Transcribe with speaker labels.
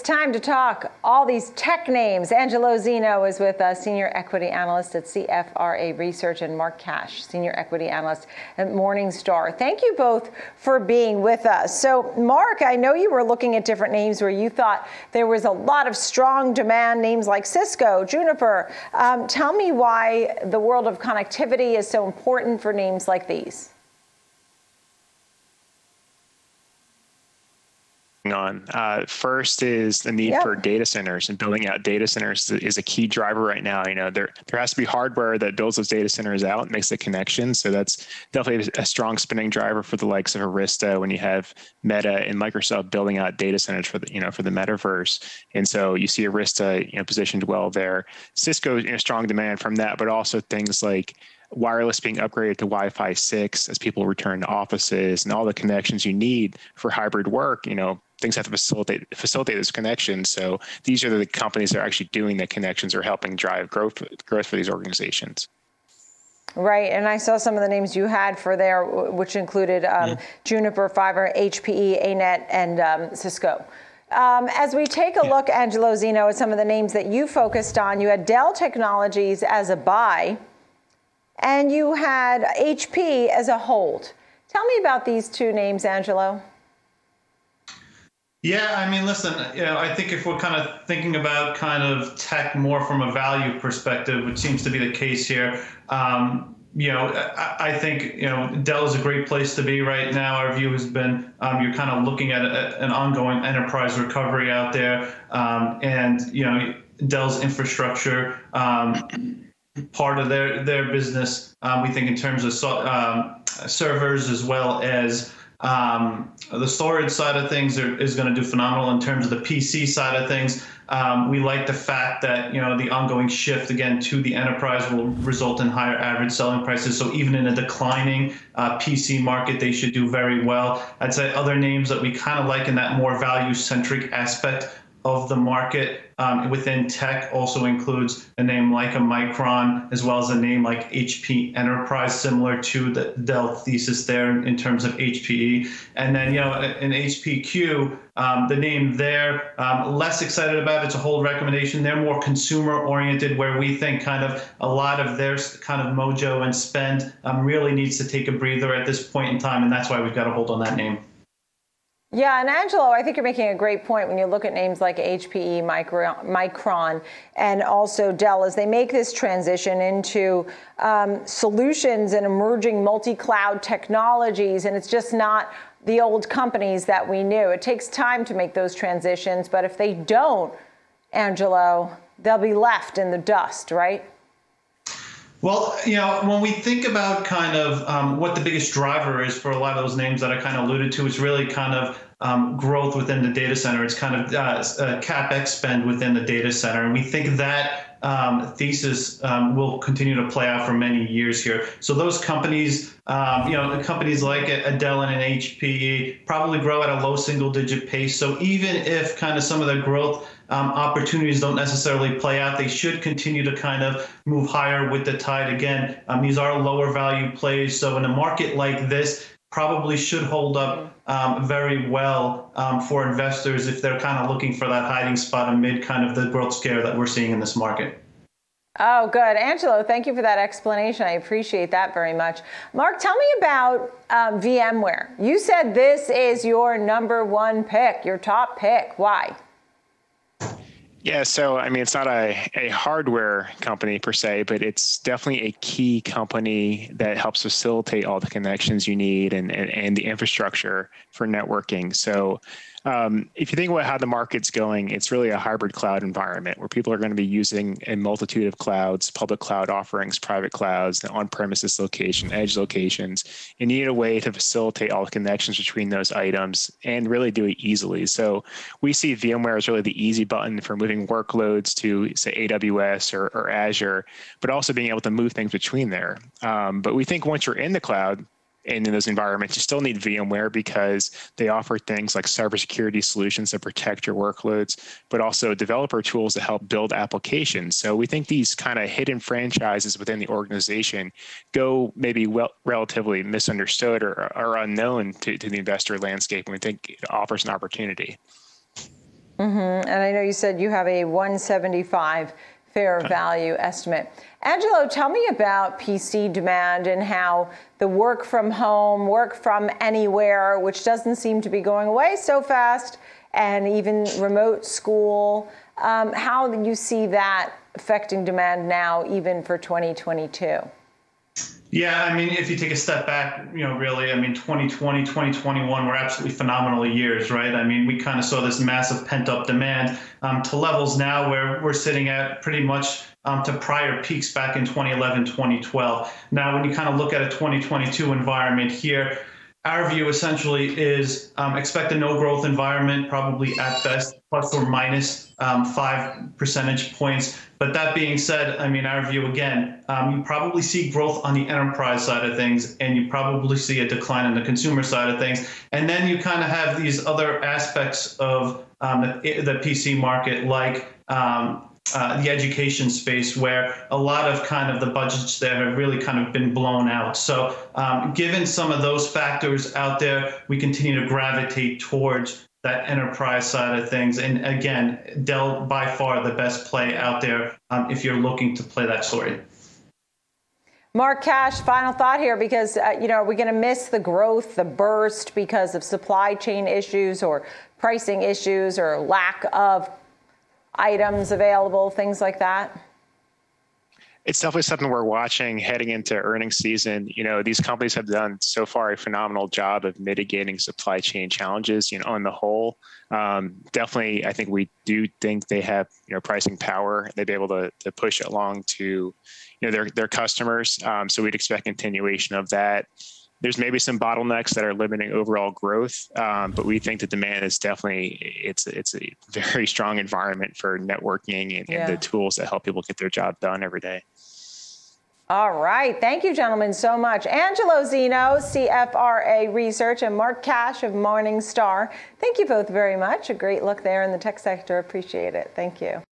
Speaker 1: It's time to talk all these tech names. Angelo Zino is with us, Senior Equity Analyst at CFRA Research, and Mark Cash, Senior Equity Analyst at Morningstar. Thank you both for being with us. So, Mark, I know you were looking at different names where you thought there was a lot of strong demand, names like Cisco, Juniper. Um, tell me why the world of connectivity is so important for names like these.
Speaker 2: On. Uh, first is the need yep. for data centers and building out data centers is a key driver right now. You know, there there has to be hardware that builds those data centers out and makes the connection. So that's definitely a strong spinning driver for the likes of Arista when you have Meta and Microsoft building out data centers for the you know for the metaverse. And so you see Arista you know positioned well there. Cisco in you know, strong demand from that, but also things like wireless being upgraded to Wi-Fi 6 as people return to offices and all the connections you need for hybrid work, you know, things have to facilitate facilitate this connection. So these are the companies that are actually doing the connections or helping drive growth growth for these organizations.
Speaker 1: Right, and I saw some of the names you had for there, which included um, yeah. Juniper, Fiverr, HPE, ANET, and um, Cisco. Um, as we take a look, Angelo Zino, at some of the names that you focused on, you had Dell Technologies as a buy, and you had HP as a hold. Tell me about these two names, Angelo.
Speaker 3: Yeah, I mean, listen, you know, I think if we're kind of thinking about kind of tech more from a value perspective, which seems to be the case here, um, you know, I, I, think you know Dell is a great place to be right now. Our view has been um, you're kind of looking at a, an ongoing enterprise recovery out there, um, and you know Dell's infrastructure. Part of their their business, um, we think in terms of so, um, servers as well as um, the storage side of things are, is going to do phenomenal in terms of the PC side of things. Um, we like the fact that you know the ongoing shift again to the enterprise will result in higher average selling prices. So even in a declining uh, PC market, they should do very well. I'd say other names that we kind of like in that more value centric aspect of the market um, within tech also includes a name like a Micron, as well as a name like HP Enterprise, similar to the Dell thesis there in terms of HPE. And then, you know, in HPQ, um, the name there, um, less excited about. It's a whole recommendation. They're more consumer oriented, where we think kind of a lot of their kind of mojo and spend um, really needs to take a breather at this point in time. And that's why we've got to hold on that name.
Speaker 1: Yeah, and Angelo, I think you're making a great point when you look at names like HPE, Micron, and also Dell as they make this transition into um, solutions and emerging multi cloud technologies. And it's just not the old companies that we knew. It takes time to make those transitions, but if they don't, Angelo, they'll be left in the dust, right?
Speaker 3: Well, you know, when we think about kind of um, what the biggest driver is for a lot of those names that I kind of alluded to, it's really kind of um, growth within the data center. It's kind of uh, uh, capex spend within the data center, and we think that um, thesis um, will continue to play out for many years here. So those companies, um, you know, companies like Dell and an HPE probably grow at a low single-digit pace. So even if kind of some of the growth um, opportunities don't necessarily play out, they should continue to kind of move higher with the tide. Again, um, these are lower value plays. So in a market like this, probably should hold up um, very well um, for investors if they're kind of looking for that hiding spot amid kind of the growth scare that we're seeing in this market.
Speaker 1: Oh, good. Angelo, thank you for that explanation. I appreciate that very much. Mark, tell me about um, VMware. You said this is your number one pick, your top pick. Why?
Speaker 2: Yeah, so I mean, it's not a, a hardware company per se, but it's definitely a key company that helps facilitate all the connections you need and, and, and the infrastructure for networking. So um, if you think about how the market's going, it's really a hybrid cloud environment where people are going to be using a multitude of clouds, public cloud offerings, private clouds, on-premises location, edge locations. And you need a way to facilitate all the connections between those items and really do it easily. So we see VMware as really the easy button for moving workloads to say AWS or, or Azure, but also being able to move things between there. Um, but we think once you're in the cloud, and in those environments, you still need VMware because they offer things like cybersecurity solutions that protect your workloads, but also developer tools to help build applications. So we think these kind of hidden franchises within the organization go maybe well, relatively misunderstood or, or unknown to, to the investor landscape. And we think it offers an opportunity.
Speaker 1: Mm-hmm. And I know you said you have a 175 fair value estimate. Angelo, tell me about PC demand and how the work from home, work from anywhere, which doesn't seem to be going away so fast, and even remote school, um, how you see that affecting demand now, even for 2022.
Speaker 3: Yeah, I mean, if you take a step back, you know, really, I mean, 2020, 2021 were absolutely phenomenal years, right? I mean, we kind of saw this massive pent up demand um, to levels now where we're sitting at pretty much um, to prior peaks back in 2011, 2012. Now, when you kind of look at a 2022 environment here, our view essentially is um, expect a no growth environment, probably at best plus or minus, um, five percentage points. But that being said, I mean, our view again, um, you probably see growth on the enterprise side of things, and you probably see a decline in the consumer side of things. And then you kind of have these other aspects of um, the, the, PC market, like um, uh, the education space where a lot of kind of the budgets there have really kind of been blown out. So, um, given some of those factors out there, we continue to gravitate towards that enterprise side of things. And again, Dell by far the best play out there um, if you're looking to play that story.
Speaker 1: Mark Cash, final thought here because, uh, you know, are we going to miss the growth, the burst because of supply chain issues or pricing issues or lack of items available, things like that?
Speaker 2: It's definitely something we're watching heading into earnings season. You know, these companies have done so far a phenomenal job of mitigating supply chain challenges. You know, on the whole, um, definitely, I think we do think they have you know pricing power. They'd be able to to push it along to you know their their customers. Um, so we'd expect continuation of that there's maybe some bottlenecks that are limiting overall growth, um, but we think the demand is definitely it's it's a very strong environment for networking and, yeah. and, the tools that help people get their job done every day.
Speaker 1: All right, thank you, gentlemen, so much. Angelo Zino, CFRA Research, and Mark Cash of Morningstar. Thank you both very much. A great look there in the tech sector. Appreciate it. Thank you.